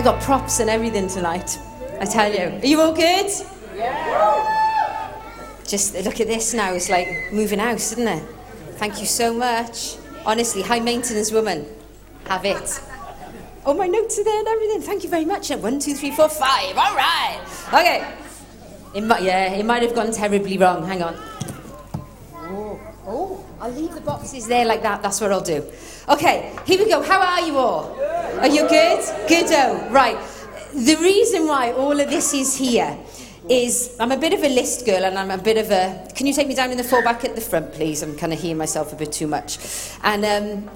I got props and everything tonight. I tell you. Are you all good? Yeah. Just look at this now. It's like moving house, isn't it? Thank you so much. Honestly, high maintenance woman. Have it. Oh, my notes are there and everything. Thank you very much. One, two, three, four, five. All right. Okay. It might, yeah, it might have gone terribly wrong. Hang on. Oh, oh, I'll leave the boxes there like that. That's what I'll do. Okay, here we go. How are you all? Are you good? Goodo. Right. The reason why all of this is here is I'm a bit of a list girl and I'm a bit of a. Can you take me down in the foldback at the front, please? I'm kind of hearing myself a bit too much. And um,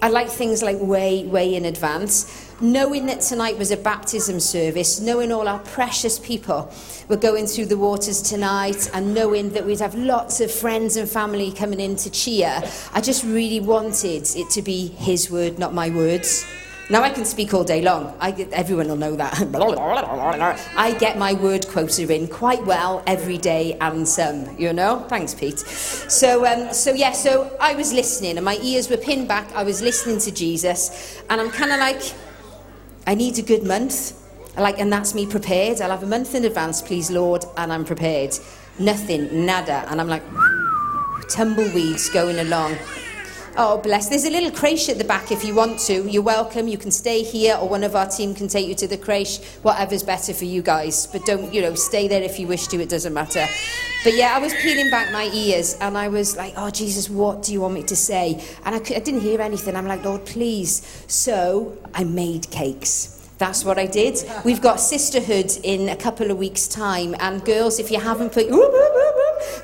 I like things like way, way in advance. Knowing that tonight was a baptism service, knowing all our precious people were going through the waters tonight, and knowing that we'd have lots of friends and family coming in to cheer, I just really wanted it to be His word, not my words. Now I can speak all day long. I, get, everyone will know that. I get my word quota in quite well every day and some, you know? Thanks, Pete. So, um, so yeah, so I was listening and my ears were pinned back. I was listening to Jesus and I'm kind of like, I need a good month. Like, and that's me prepared. I'll have a month in advance, please, Lord, and I'm prepared. Nothing, nada. And I'm like, tumbleweeds going along. Oh, bless. There's a little creche at the back if you want to. You're welcome. You can stay here, or one of our team can take you to the creche, whatever's better for you guys. But don't, you know, stay there if you wish to. It doesn't matter. But yeah, I was peeling back my ears and I was like, oh, Jesus, what do you want me to say? And I, I didn't hear anything. I'm like, Lord, please. So I made cakes. That's what I did. We've got sisterhood in a couple of weeks' time, and girls, if you haven't put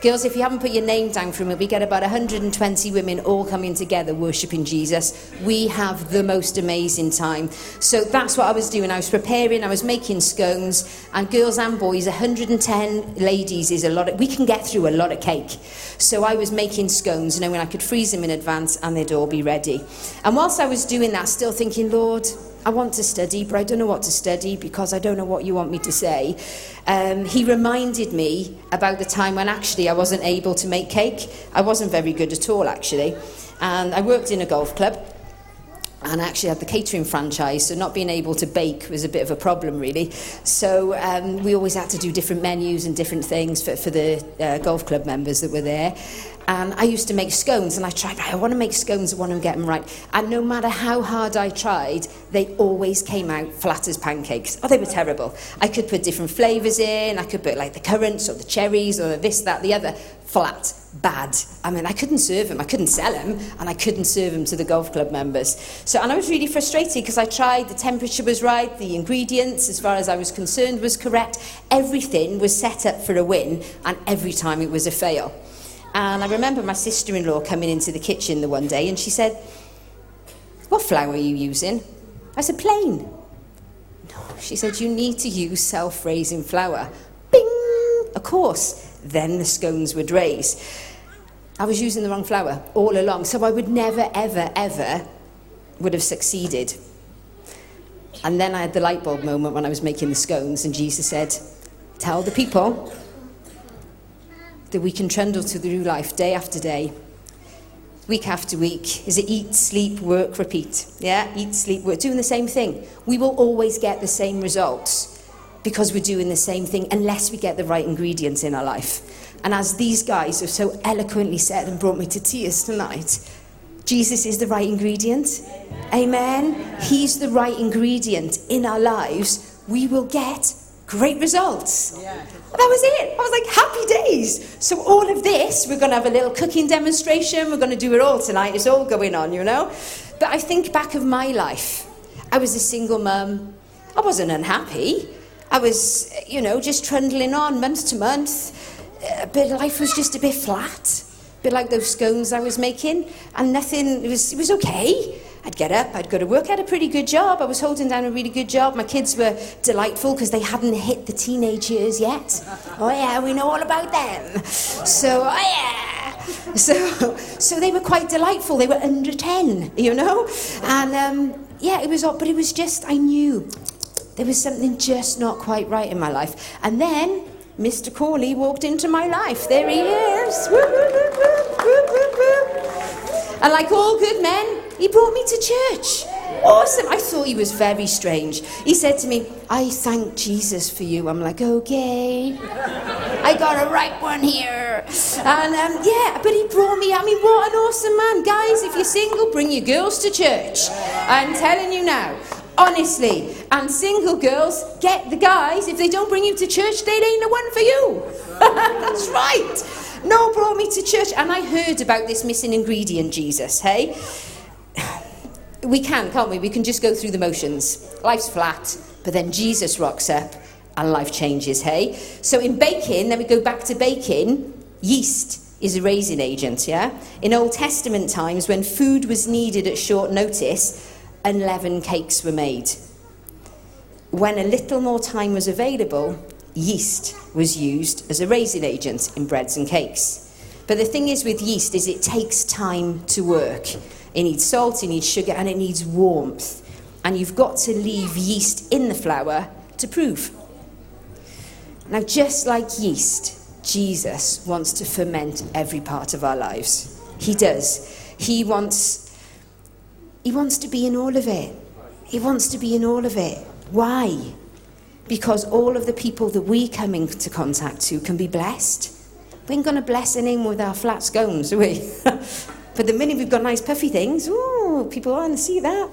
girls, if you haven't put your name down for it, we get about 120 women all coming together worshiping Jesus. We have the most amazing time. So that's what I was doing. I was preparing. I was making scones, and girls and boys, 110 ladies is a lot. Of, we can get through a lot of cake. So I was making scones, knowing I could freeze them in advance, and they'd all be ready. And whilst I was doing that, still thinking, Lord. I want to study, but I don't know what to study because I don't know what you want me to say. Um, he reminded me about the time when actually I wasn't able to make cake. I wasn't very good at all, actually. And I worked in a golf club and I actually had the catering franchise, so not being able to bake was a bit of a problem, really. So um, we always had to do different menus and different things for, for the uh, golf club members that were there. And I used to make scones, and I tried, I want to make scones, I want to get them right. And no matter how hard I tried, they always came out flat as pancakes. Oh, they were terrible. I could put different flavours in, I could put like the currants or the cherries or this, that, the other. Flat, bad. I mean, I couldn't serve them, I couldn't sell them, and I couldn't serve them to the golf club members. So, and I was really frustrated because I tried, the temperature was right, the ingredients, as far as I was concerned, was correct. Everything was set up for a win, and every time it was a fail. And I remember my sister in law coming into the kitchen the one day and she said, What flour are you using? I said, Plain. No, she said, You need to use self raising flour. Bing! Of course. Then the scones would raise. I was using the wrong flour all along, so I would never, ever, ever would have succeeded. And then I had the light bulb moment when I was making the scones, and Jesus said, Tell the people that we can trundle through life day after day, week after week. Is it eat, sleep, work, repeat? Yeah, eat, sleep, work. Doing the same thing. We will always get the same results because we're doing the same thing unless we get the right ingredients in our life. And as these guys have so eloquently said and brought me to tears tonight, Jesus is the right ingredient. Amen. He's the right ingredient in our lives. We will get great results. Yeah. That was it. I was like, happy days. So, all of this, we're going to have a little cooking demonstration. We're going to do it all tonight. It's all going on, you know? But I think back of my life. I was a single mum. I wasn't unhappy. I was, you know, just trundling on month to month. Uh, but life was just a bit flat. A bit like those scones I was making. And nothing, it was, it was okay. I'd get up, I'd go to work, I had a pretty good job. I was holding down a really good job. My kids were delightful because they hadn't hit the teenage years yet. Oh, yeah, we know all about them. So, oh, yeah. So, so they were quite delightful. They were under 10, you know? And um, yeah, it was, but it was just, I knew there was something just not quite right in my life. And then Mr. Corley walked into my life. There he is. And like all good men, he brought me to church. Awesome. I thought he was very strange. He said to me, I thank Jesus for you. I'm like, okay. I got a right one here. And um, yeah, but he brought me, I mean, what an awesome man. Guys, if you're single, bring your girls to church. I'm telling you now. Honestly, and single girls, get the guys. If they don't bring you to church, they ain't the one for you. That's right. No brought me to church, and I heard about this missing ingredient, Jesus, hey? We can, can't we? We can just go through the motions. Life's flat, but then Jesus rocks up and life changes, hey? So in baking, then we go back to baking, yeast is a raising agent, yeah? In Old Testament times, when food was needed at short notice, unleavened cakes were made. When a little more time was available, yeast was used as a raising agent in breads and cakes. But the thing is with yeast is it takes time to work. It needs salt, it needs sugar, and it needs warmth. And you've got to leave yeast in the flour to prove. Now, just like yeast, Jesus wants to ferment every part of our lives. He does. He wants he wants to be in all of it. He wants to be in all of it. Why? Because all of the people that we come into contact to can be blessed. We ain't going to bless anyone with our flat scones, are we? but the minute we've got nice puffy things, ooh, people want to see that.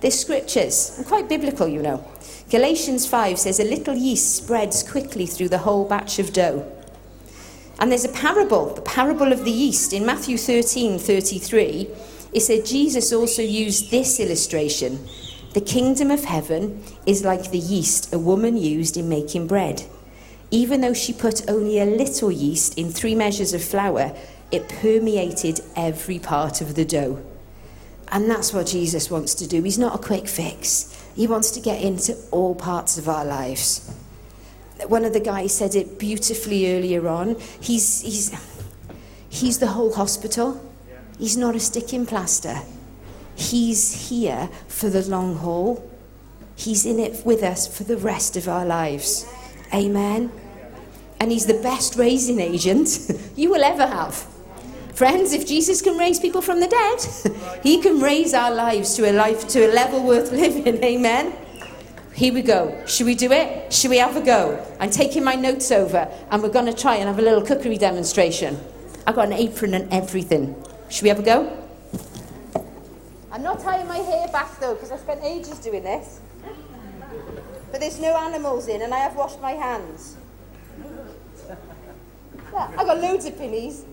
There's scriptures, quite biblical, you know. Galatians 5 says, A little yeast spreads quickly through the whole batch of dough. And there's a parable, the parable of the yeast, in Matthew 13 33 it said Jesus also used this illustration. The kingdom of heaven is like the yeast a woman used in making bread. Even though she put only a little yeast in three measures of flour, it permeated every part of the dough. And that's what Jesus wants to do. He's not a quick fix, He wants to get into all parts of our lives. One of the guys said it beautifully earlier on. He's, he's, he's the whole hospital. He's not a sticking plaster. He's here for the long haul. He's in it with us for the rest of our lives. Amen. And he's the best raising agent you will ever have. Friends, if Jesus can raise people from the dead, he can raise our lives to a life to a level worth living. Amen. Here we go. Should we do it? Should we have a go? I'm taking my notes over and we're going to try and have a little cookery demonstration. I've got an apron and everything. Should we have a go? I'm not tying my hair back though, because I spent ages doing this. But there's no animals in, and I have washed my hands. Yeah, I got loads of pillies.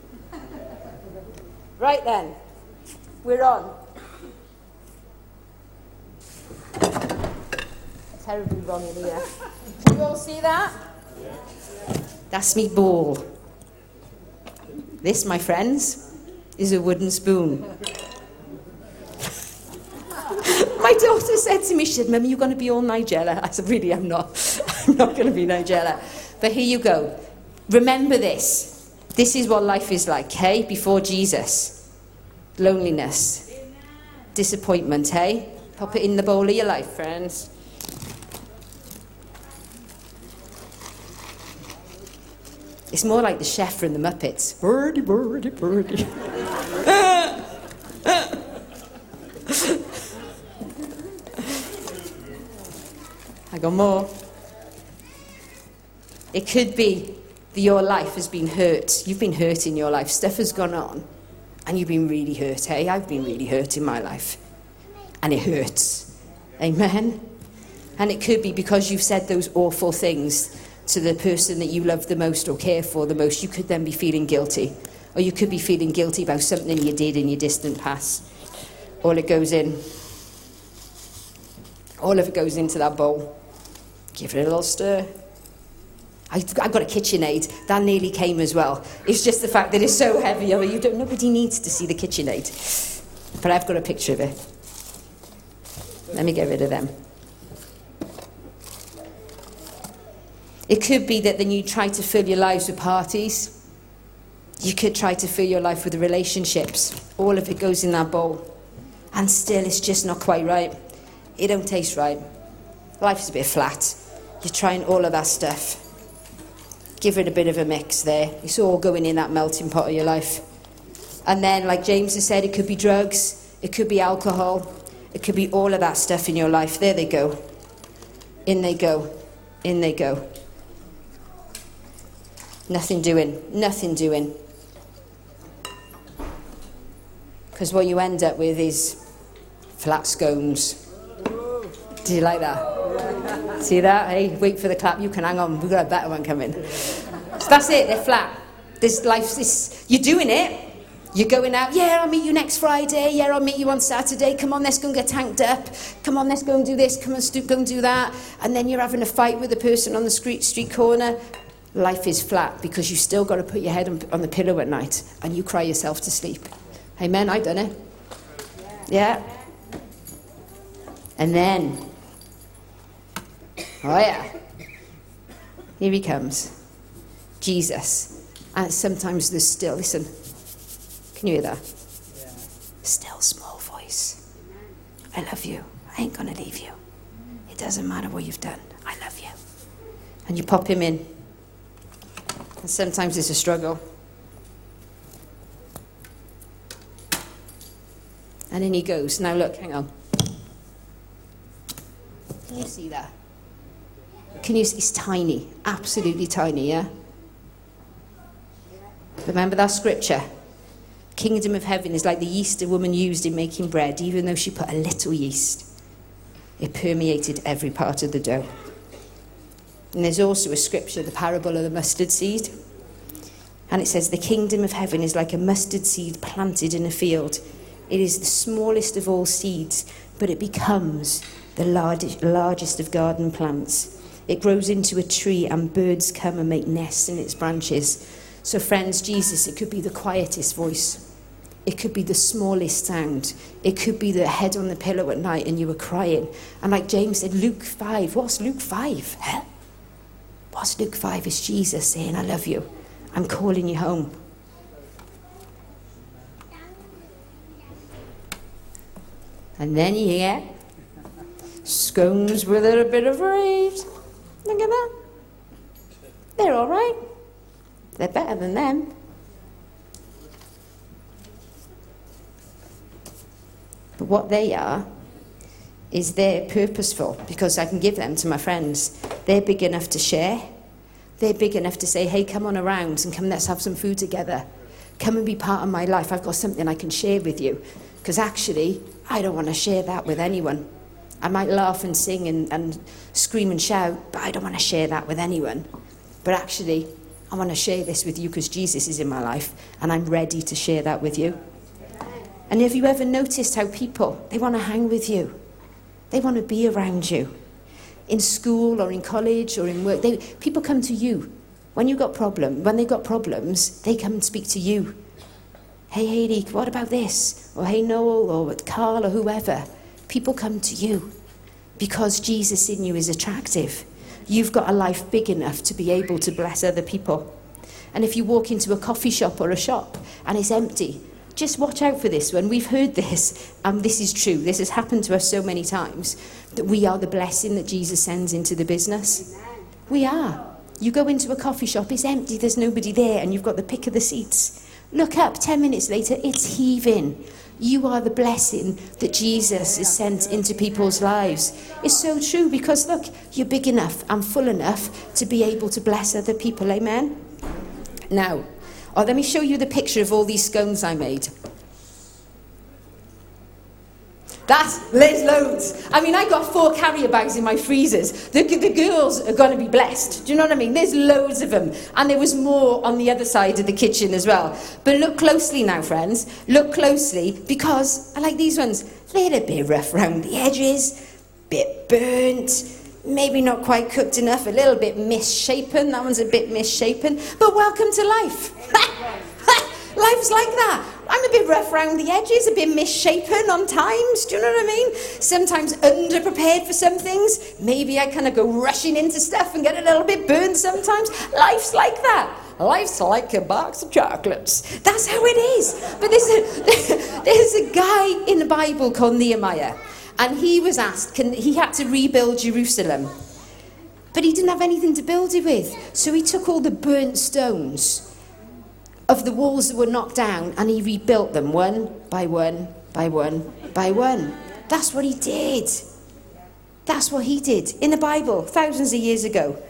Right then, we're on. Terribly wrong in here. Do you all see that? That's me ball. This, my friends, is a wooden spoon. My daughter said to me, she said, Mummy, you're going to be all Nigella. I said, really, I'm not. I'm not going to be Nigella. But here you go. Remember this. This is what life is like, hey, before Jesus. Loneliness. Disappointment, hey? Pop it in the bowl of your life, friends. It's more like the chef from the Muppets. Birdie, birdie, birdie. I got more. It could be your life has been hurt. You've been hurt in your life. Stuff has gone on. And you've been really hurt, hey? I've been really hurt in my life. And it hurts. Amen? And it could be because you've said those awful things to the person that you love the most or care for the most, you could then be feeling guilty. Or you could be feeling guilty about something you did in your distant past. All it goes in. All of it goes into that bowl. Give it a little stir. I, I got a KitchenAid. That nearly came as well. It's just the fact that it's so heavy. I mean, you don't, nobody needs to see the KitchenAid. But I've got a picture of it. Let me get rid of them. It could be that then you try to fill your lives with parties. You could try to fill your life with relationships. All of it goes in that bowl. And still, it's just not quite right. It don't taste right. Life's a bit flat. You're trying all of that stuff. Give it a bit of a mix there. It's all going in that melting pot of your life. And then, like James has said, it could be drugs, it could be alcohol, It could be all of that stuff in your life. There they go. In they go. In they go. Nothing doing. Nothing doing. Because what you end up with is flat scones. Do you like that? See that? Hey, wait for the clap. You can hang on. We've got a better one coming. So that's it. They're flat. This life, this, you're doing it. You're going out, yeah, I'll meet you next Friday. Yeah, I'll meet you on Saturday. Come on, let's go and get tanked up. Come on, let's go and do this. Come on, st- go and do that. And then you're having a fight with the person on the street, street corner. Life is flat because you still got to put your head on, on the pillow at night and you cry yourself to sleep. Amen. I've done it. Yeah. And then, oh yeah, here he comes, Jesus. And sometimes there's still, listen, can you hear that? Yeah. Still small voice. I love you. I ain't going to leave you. It doesn't matter what you've done. I love you. And you pop him in. And sometimes it's a struggle. And in he goes. Now look, hang on. Can you see that? Can? It's tiny. Absolutely tiny, yeah? Remember that scripture? kingdom of heaven is like the yeast a woman used in making bread, even though she put a little yeast. It permeated every part of the dough. And there's also a scripture, the parable of the mustard seed. And it says, The kingdom of heaven is like a mustard seed planted in a field. It is the smallest of all seeds, but it becomes the largest of garden plants. It grows into a tree, and birds come and make nests in its branches. So, friends, Jesus, it could be the quietest voice. It could be the smallest sound. It could be the head on the pillow at night and you were crying. And like James said, Luke 5. What's Luke 5? Huh? What's Luke 5? It's Jesus saying, I love you. I'm calling you home. And then hear scones with a bit of raves. Look at that. They're all right. They're better than them. But what they are is they're purposeful because I can give them to my friends. They're big enough to share. They're big enough to say, hey, come on around and come, let's have some food together. Come and be part of my life. I've got something I can share with you. Because actually, I don't want to share that with anyone. I might laugh and sing and, and scream and shout, but I don't want to share that with anyone. But actually, I want to share this with you because Jesus is in my life and I'm ready to share that with you. And have you ever noticed how people, they want to hang with you? They want to be around you. In school or in college or in work, they, people come to you. When you've got problem, when they've got problems, they come and speak to you. Hey, Hayley, what about this? Or hey, Noel, or Carl, or whoever. People come to you because Jesus in you is attractive. You've got a life big enough to be able to bless other people. And if you walk into a coffee shop or a shop and it's empty, just watch out for this one. We've heard this, and this is true. This has happened to us so many times that we are the blessing that Jesus sends into the business. We are. You go into a coffee shop, it's empty, there's nobody there, and you've got the pick of the seats. Look up, 10 minutes later, it's heaving. You are the blessing that Jesus has sent into people's lives. It's so true because, look, you're big enough and full enough to be able to bless other people. Amen? Now, Oh, let me show you the picture of all these scones I made. That's, there's loads. I mean, I got four carrier bags in my freezers. The, the girls are going to be blessed. Do you know what I mean? There's loads of them. And there was more on the other side of the kitchen as well. But look closely now, friends. Look closely because I like these ones. They're a bit rough round the edges, bit burnt, maybe not quite cooked enough, a little bit misshapen. That one's a bit misshapen. But welcome to life. Life's like that. I'm a bit rough around the edges, a bit misshapen on times. Do you know what I mean? Sometimes underprepared for some things. Maybe I kind of go rushing into stuff and get a little bit burned sometimes. Life's like that. Life's like a box of chocolates. That's how it is. But there's a, there's a guy in the Bible called Nehemiah. And he was asked, can, he had to rebuild Jerusalem. But he didn't have anything to build it with. So he took all the burnt stones of the walls that were knocked down and he rebuilt them one by one by one by one. That's what he did. That's what he did in the Bible thousands of years ago.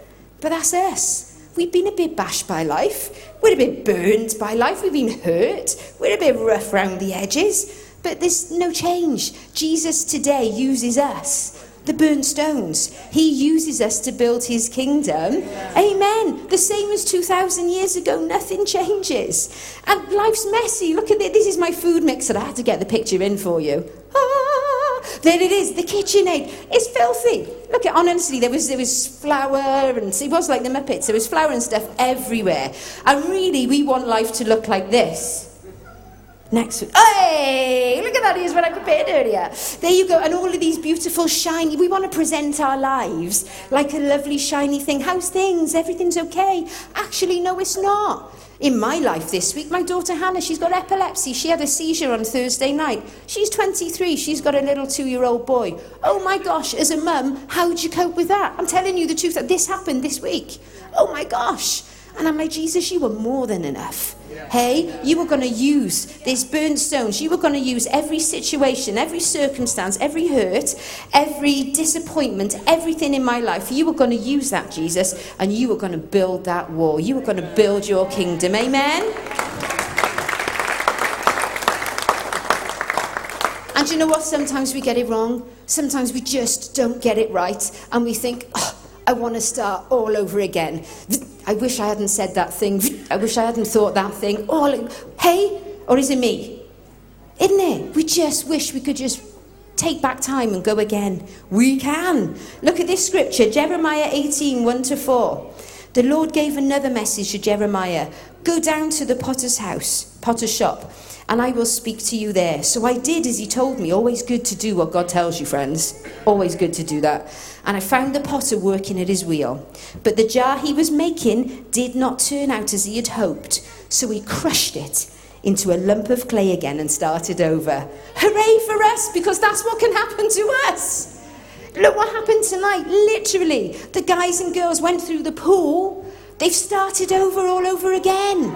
But that's us. We've been a bit bashed by life. We're a bit burnt by life. We've been hurt. We're a bit rough round the edges. But there's no change. Jesus today uses us the burnt stones. He uses us to build his kingdom. Amen. The same as 2,000 years ago, nothing changes. And life's messy. Look at it. This is my food mixer. I had to get the picture in for you. Ah, there it is, the KitchenAid. It's filthy. Look at honestly, there was there was flour and it was like the Muppets. There was flour and stuff everywhere. And really, we want life to look like this. Next week. Hey, look at that. Here's what I prepared earlier. There you go. And all of these beautiful, shiny. We want to present our lives like a lovely, shiny thing. How's things? Everything's okay. Actually, no, it's not. In my life this week, my daughter Hannah, she's got epilepsy. She had a seizure on Thursday night. She's 23. She's got a little two year old boy. Oh my gosh, as a mum, how would you cope with that? I'm telling you the truth. That this happened this week. Oh my gosh. And I'm like, Jesus, you were more than enough. Hey, you were going to use these burnt stones. You were going to use every situation, every circumstance, every hurt, every disappointment, everything in my life. You were going to use that, Jesus, and you were going to build that wall. You were going to build your kingdom. Amen? And you know what? Sometimes we get it wrong. Sometimes we just don't get it right. And we think, oh, I want to start all over again. I wish I hadn't said that thing. I wish I hadn't thought that thing. Oh, all, hey, or is it me? Isn't it? We just wish we could just take back time and go again. We can. Look at this scripture, Jeremiah 18, 1 to 4. The Lord gave another message to Jeremiah Go down to the potter's house, potter's shop, and I will speak to you there. So I did as he told me. Always good to do what God tells you, friends. Always good to do that and I found the potter working at his wheel. But the jar he was making did not turn out as he had hoped, so he crushed it into a lump of clay again and started over. Hooray for us, because that's what can happen to us. Look what happened tonight. Literally, the guys and girls went through the pool. They've started over all over again.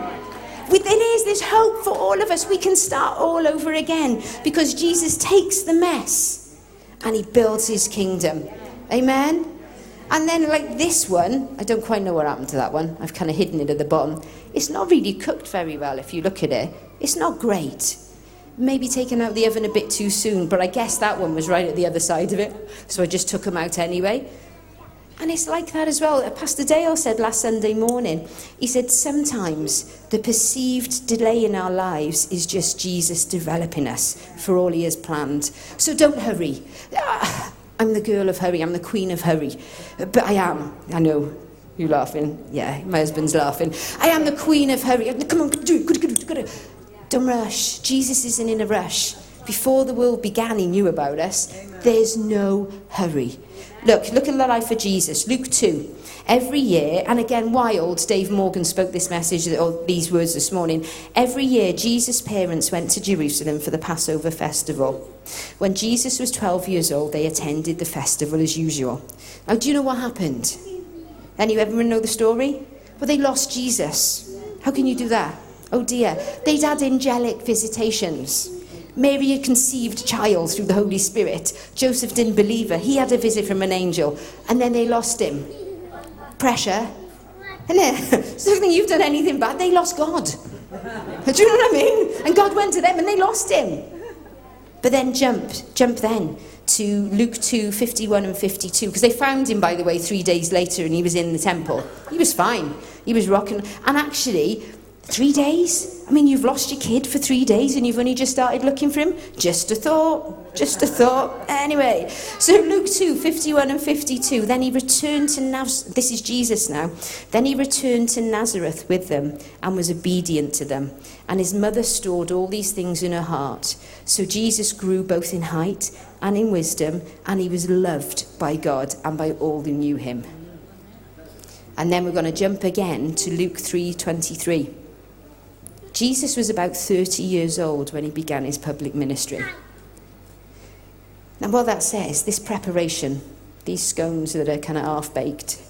With, it is, there's hope for all of us. We can start all over again because Jesus takes the mess and he builds his kingdom. Amen? And then, like this one, I don't quite know what happened to that one. I've kind of hidden it at the bottom. It's not really cooked very well if you look at it. It's not great. Maybe taken out the oven a bit too soon, but I guess that one was right at the other side of it. So I just took them out anyway. And it's like that as well. Pastor Dale said last Sunday morning, he said, sometimes the perceived delay in our lives is just Jesus developing us for all he has planned. So don't hurry. Ah, I'm the girl of hurry, I'm the queen of hurry. But I am, I know. You laughing? Yeah, my husband's laughing. I am the queen of hurry. Come on, do it. Don't rush. Jesus isn't in a rush. Before the world began, he knew about us. There's no hurry. Look, look at the life of Jesus. Luke 2. Every year, and again, Wild, Dave Morgan spoke this message, or these words this morning. Every year, Jesus' parents went to Jerusalem for the Passover festival. When Jesus was 12 years old, they attended the festival as usual. Now, do you know what happened? Anyone know the story? Well, they lost Jesus. How can you do that? Oh dear. They'd had angelic visitations. Mary had conceived child through the Holy Spirit. Joseph didn't believe her. He had a visit from an angel. And then they lost him pressure. Isn't it? So think you've done anything bad. They lost God. Do you know what I mean? And God went to them and they lost him. But then jump, jump then to Luke 2, 51 and 52, because they found him, by the way, three days later and he was in the temple. He was fine. He was rocking. And actually, Three days? I mean, you've lost your kid for three days and you've only just started looking for him? Just a thought. Just a thought. Anyway, so Luke 2, 51 and 52. Then he returned to Nazareth. This is Jesus now. Then he returned to Nazareth with them and was obedient to them. And his mother stored all these things in her heart. So Jesus grew both in height and in wisdom, and he was loved by God and by all who knew him. And then we're going to jump again to Luke 3:23. Jesus was about 30 years old when he began his public ministry. Now, what that says, this preparation, these scones that are kind of half baked,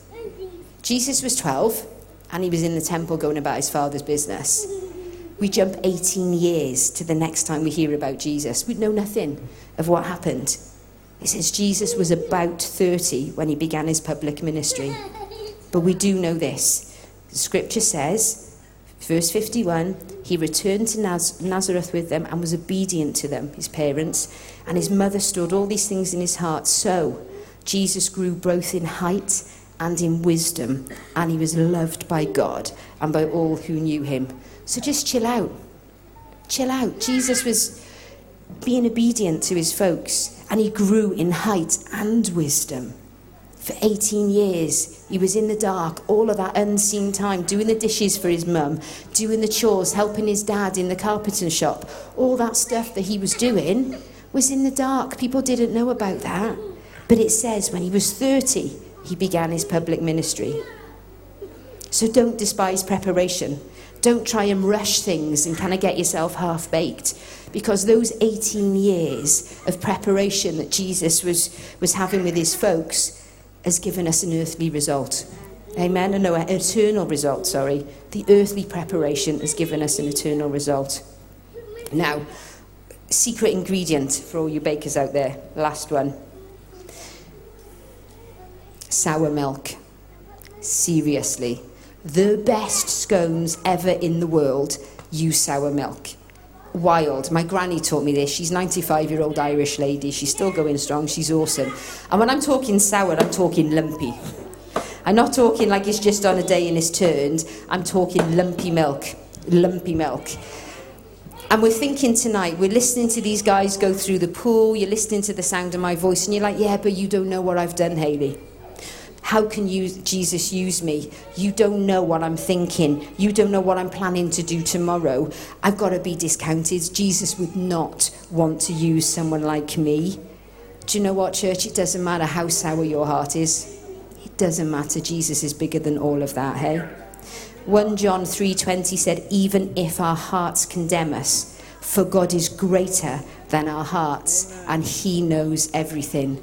Jesus was 12 and he was in the temple going about his father's business. we jump 18 years to the next time we hear about Jesus. We'd know nothing of what happened. It says Jesus was about 30 when he began his public ministry. But we do know this. The scripture says, verse 51, he returned to Naz- Nazareth with them and was obedient to them, his parents, and his mother stored all these things in his heart. So Jesus grew both in height and in wisdom, and he was loved by God and by all who knew him. So just chill out. Chill out. Jesus was being obedient to his folks, and he grew in height and wisdom. For 18 years, he was in the dark, all of that unseen time, doing the dishes for his mum, doing the chores, helping his dad in the carpenter shop. All that stuff that he was doing was in the dark. People didn't know about that. But it says when he was 30, he began his public ministry. So don't despise preparation. Don't try and rush things and kind of get yourself half baked. Because those 18 years of preparation that Jesus was, was having with his folks has given us an earthly result. Amen? No, an eternal result, sorry. The earthly preparation has given us an eternal result. Now, secret ingredient for all you bakers out there. Last one sour milk. Seriously the best scones ever in the world use sour milk. Wild. My granny taught me this. She's 95 year old Irish lady. She's still going strong. She's awesome. And when I'm talking sour, I'm talking lumpy. I'm not talking like it's just on a day and it's turned. I'm talking lumpy milk. Lumpy milk. And we're thinking tonight, we're listening to these guys go through the pool, you're listening to the sound of my voice, and you're like, yeah, but you don't know what I've done, Hayley. How can you, Jesus use me? You don't know what I'm thinking. You don't know what I'm planning to do tomorrow. I've got to be discounted. Jesus would not want to use someone like me. Do you know what, church? It doesn't matter how sour your heart is. It doesn't matter. Jesus is bigger than all of that, hey? 1 John 3:20 said, "Even if our hearts condemn us, for God is greater than our hearts, and He knows everything."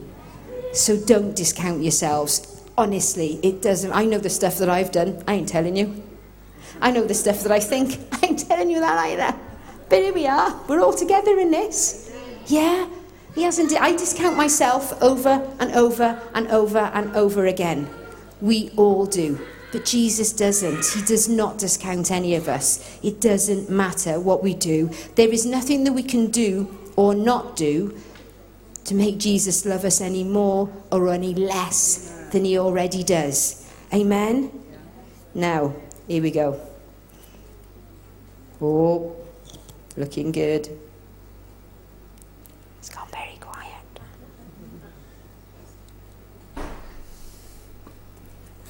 So don't discount yourselves honestly, it doesn't. I know the stuff that I've done. I ain't telling you. I know the stuff that I think. I ain't telling you that either. But here we are. We're all together in this. Yeah. He hasn't. I discount myself over and over and over and over again. We all do. But Jesus doesn't. He does not discount any of us. It doesn't matter what we do. There is nothing that we can do or not do to make Jesus love us any more or any less than he already does. Amen? Now, here we go. Oh, looking good. It's gone very quiet.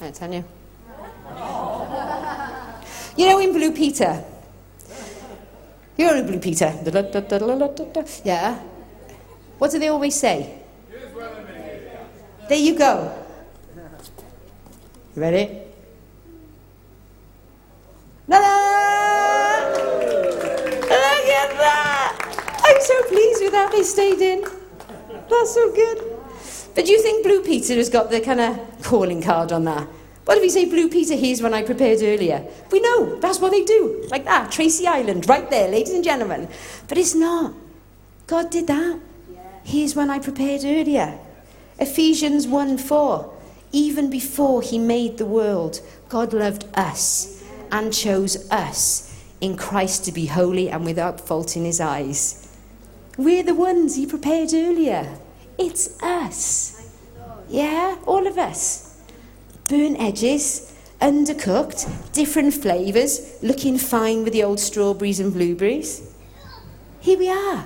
I tell you. You know in Blue Peter? You're in Blue Peter? Yeah. What do they always say? There you go. You ready? Ta-da! Look at that! I'm so pleased with that they stayed in. That's so good. But do you think Blue Peter has got the kind of calling card on that? What if you say Blue Peter, here's one I prepared earlier? We know, that's what they do. Like that, Tracy Island, right there, ladies and gentlemen. But it's not. God did that. Here's when I prepared earlier. Ephesians 1 4. Even before he made the world, God loved us and chose us in Christ to be holy and without fault in his eyes. We're the ones he prepared earlier. It's us. Yeah, all of us. Burnt edges, undercooked, different flavours, looking fine with the old strawberries and blueberries. Here we are.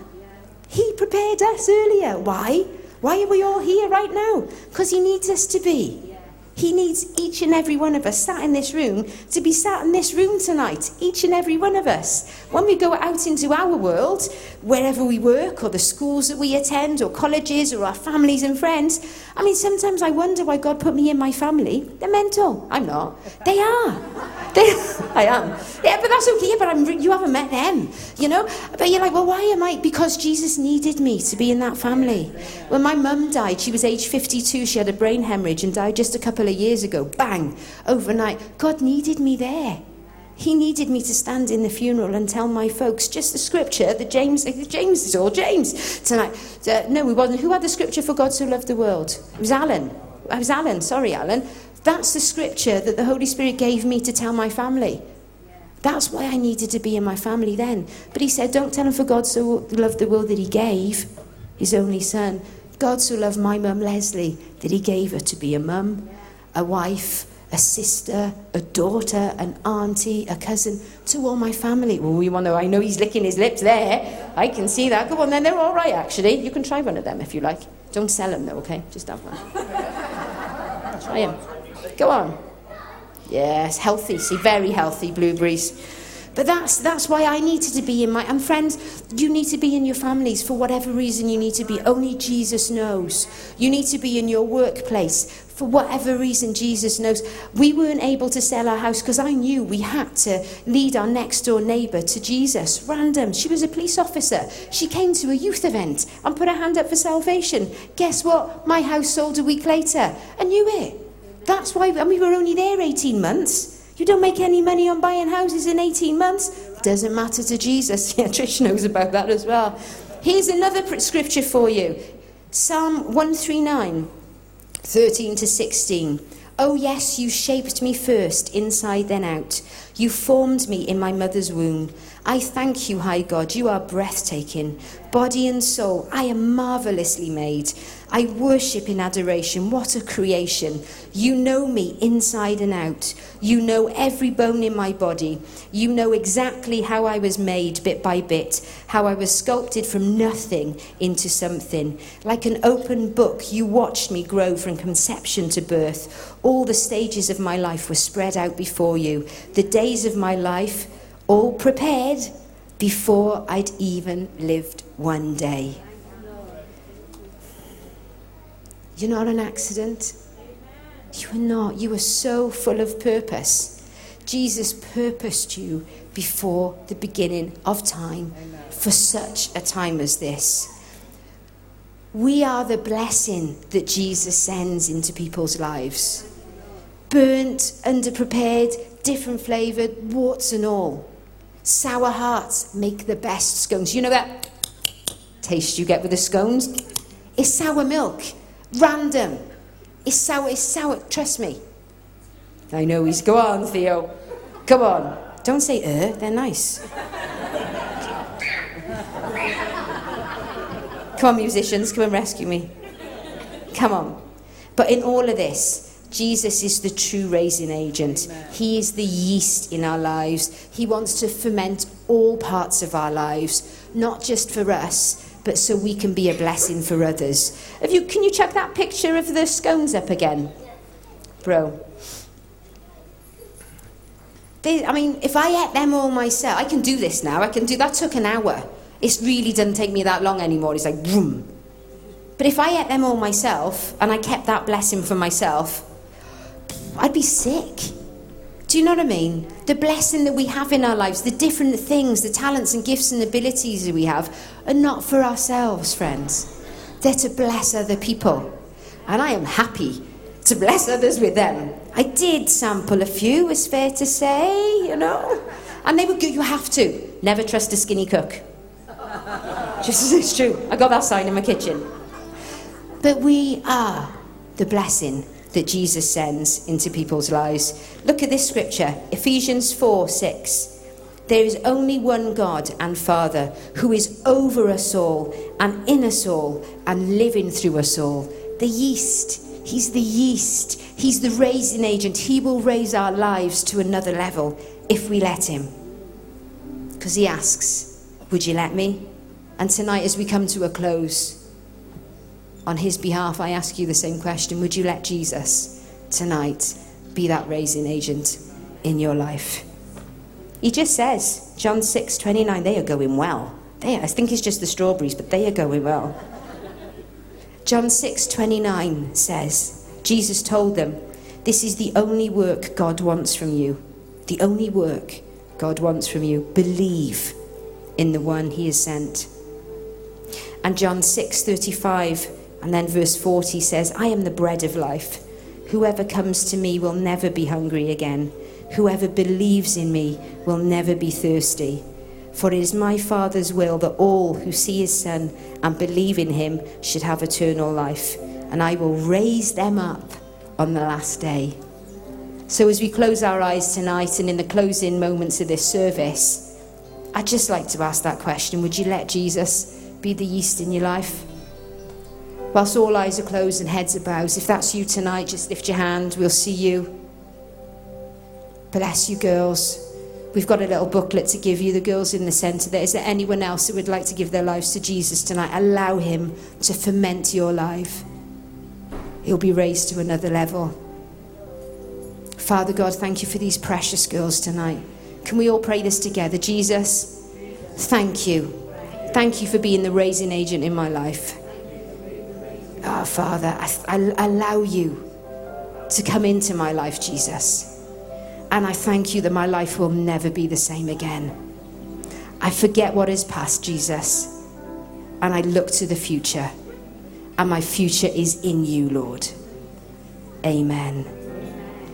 He prepared us earlier. Why? Why are we all here right now? Because He needs us to be. He needs each and every one of us sat in this room to be sat in this room tonight. Each and every one of us. When we go out into our world, wherever we work, or the schools that we attend, or colleges, or our families and friends, I mean, sometimes I wonder why God put me in my family. They're mental. I'm not. They are. They, I am. Yeah, but that's okay. But I'm, you haven't met them, you know. But you're like, well, why am I? Because Jesus needed me to be in that family. When my mum died, she was age 52. She had a brain hemorrhage and died just a couple of years ago. Bang, overnight. God needed me there. He needed me to stand in the funeral and tell my folks just the scripture that James, James is all James tonight. Uh, no, we wasn't. Who had the scripture for God so loved the world? It was Alan. It was Alan. Sorry, Alan. That's the scripture that the Holy Spirit gave me to tell my family. That's why I needed to be in my family then. But he said, Don't tell him for God so loved the world that he gave his only son. God so loved my mum Leslie that he gave her to be a mum, a wife, a sister, a daughter, an auntie, a cousin, to all my family. Well, you want to, I know he's licking his lips there. I can see that. Go on then, they're all right actually. You can try one of them if you like. Don't sell them though, okay? Just have one. try them. Go on. Yes, healthy. See, very healthy blueberries. But that's, that's why I needed to be in my. And friends, you need to be in your families for whatever reason you need to be. Only Jesus knows. You need to be in your workplace for whatever reason Jesus knows. We weren't able to sell our house because I knew we had to lead our next door neighbour to Jesus. Random. She was a police officer. She came to a youth event and put her hand up for salvation. Guess what? My house sold a week later. I knew it. That's why, and we were only there 18 months. You don't make any money on buying houses in 18 months. Doesn't matter to Jesus. Yeah, Trish knows about that as well. Here's another scripture for you Psalm 139, 13 to 16. Oh, yes, you shaped me first, inside then out. You formed me in my mother's womb. I thank you, high God. You are breathtaking. Body and soul, I am marvelously made. I worship in adoration. What a creation. You know me inside and out. You know every bone in my body. You know exactly how I was made bit by bit, how I was sculpted from nothing into something. Like an open book, you watched me grow from conception to birth. All the stages of my life were spread out before you. The days of my life, all prepared before I'd even lived one day. You're not an accident. You are not. You are so full of purpose. Jesus purposed you before the beginning of time for such a time as this. We are the blessing that Jesus sends into people's lives. Burnt, underprepared, different flavoured, warts and all. Sour hearts make the best scones. You know that taste you get with the scones? It's sour milk. Random. It's sour, it's sour. Trust me. I know he's. Go on, Theo. Come on. Don't say er, they're nice. come on, musicians, come and rescue me. Come on. But in all of this, Jesus is the true raising agent. Amen. He is the yeast in our lives. He wants to ferment all parts of our lives, not just for us, but so we can be a blessing for others. Have you, can you check that picture of the scones up again? Bro. They, I mean, if I ate them all myself, I can do this now. I can do that. Took an hour. It really doesn't take me that long anymore. It's like, boom. But if I ate them all myself and I kept that blessing for myself, I'd be sick. Do you know what I mean? The blessing that we have in our lives, the different things, the talents and gifts and abilities that we have, are not for ourselves, friends. They're to bless other people. And I am happy to bless others with them. I did sample a few, it's fair to say, you know. And they were good, you have to. Never trust a skinny cook. Just as it's true. I got that sign in my kitchen. But we are the blessing that Jesus sends into people's lives. Look at this scripture Ephesians 4 6. There is only one God and Father who is over us all and in us all and living through us all. The yeast. He's the yeast. He's the raising agent. He will raise our lives to another level if we let Him. Because He asks, Would you let me? And tonight, as we come to a close, on his behalf, I ask you the same question. Would you let Jesus tonight be that raising agent in your life? He just says, John 6 29, they are going well. They, I think it's just the strawberries, but they are going well. John 6 29 says, Jesus told them, This is the only work God wants from you. The only work God wants from you. Believe in the one he has sent. And John 6 35 and then verse 40 says, I am the bread of life. Whoever comes to me will never be hungry again, Whoever believes in me will never be thirsty. For it is my Father's will that all who see his Son and believe in him should have eternal life, and I will raise them up on the last day. So, as we close our eyes tonight and in the closing moments of this service, I'd just like to ask that question Would you let Jesus be the yeast in your life? Whilst all eyes are closed and heads are bowed, if that's you tonight, just lift your hand. We'll see you. Bless you, girls. We've got a little booklet to give you, the girls in the centre there. Is there anyone else that would like to give their lives to Jesus tonight? Allow Him to ferment your life. He'll be raised to another level. Father God, thank you for these precious girls tonight. Can we all pray this together? Jesus, thank you. Thank you for being the raising agent in my life. Oh, Father, I, I allow you to come into my life, Jesus. And I thank you that my life will never be the same again. I forget what is past, Jesus, and I look to the future. And my future is in you, Lord. Amen.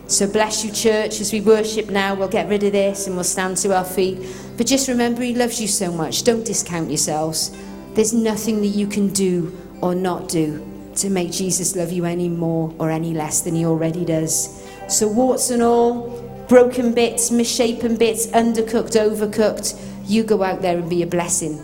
So bless you, church. As we worship now, we'll get rid of this and we'll stand to our feet. But just remember, He loves you so much. Don't discount yourselves. There's nothing that you can do or not do to make Jesus love you any more or any less than He already does. So, warts and all, broken bits, misshapen bits, undercooked, overcooked, you go out there and be a blessing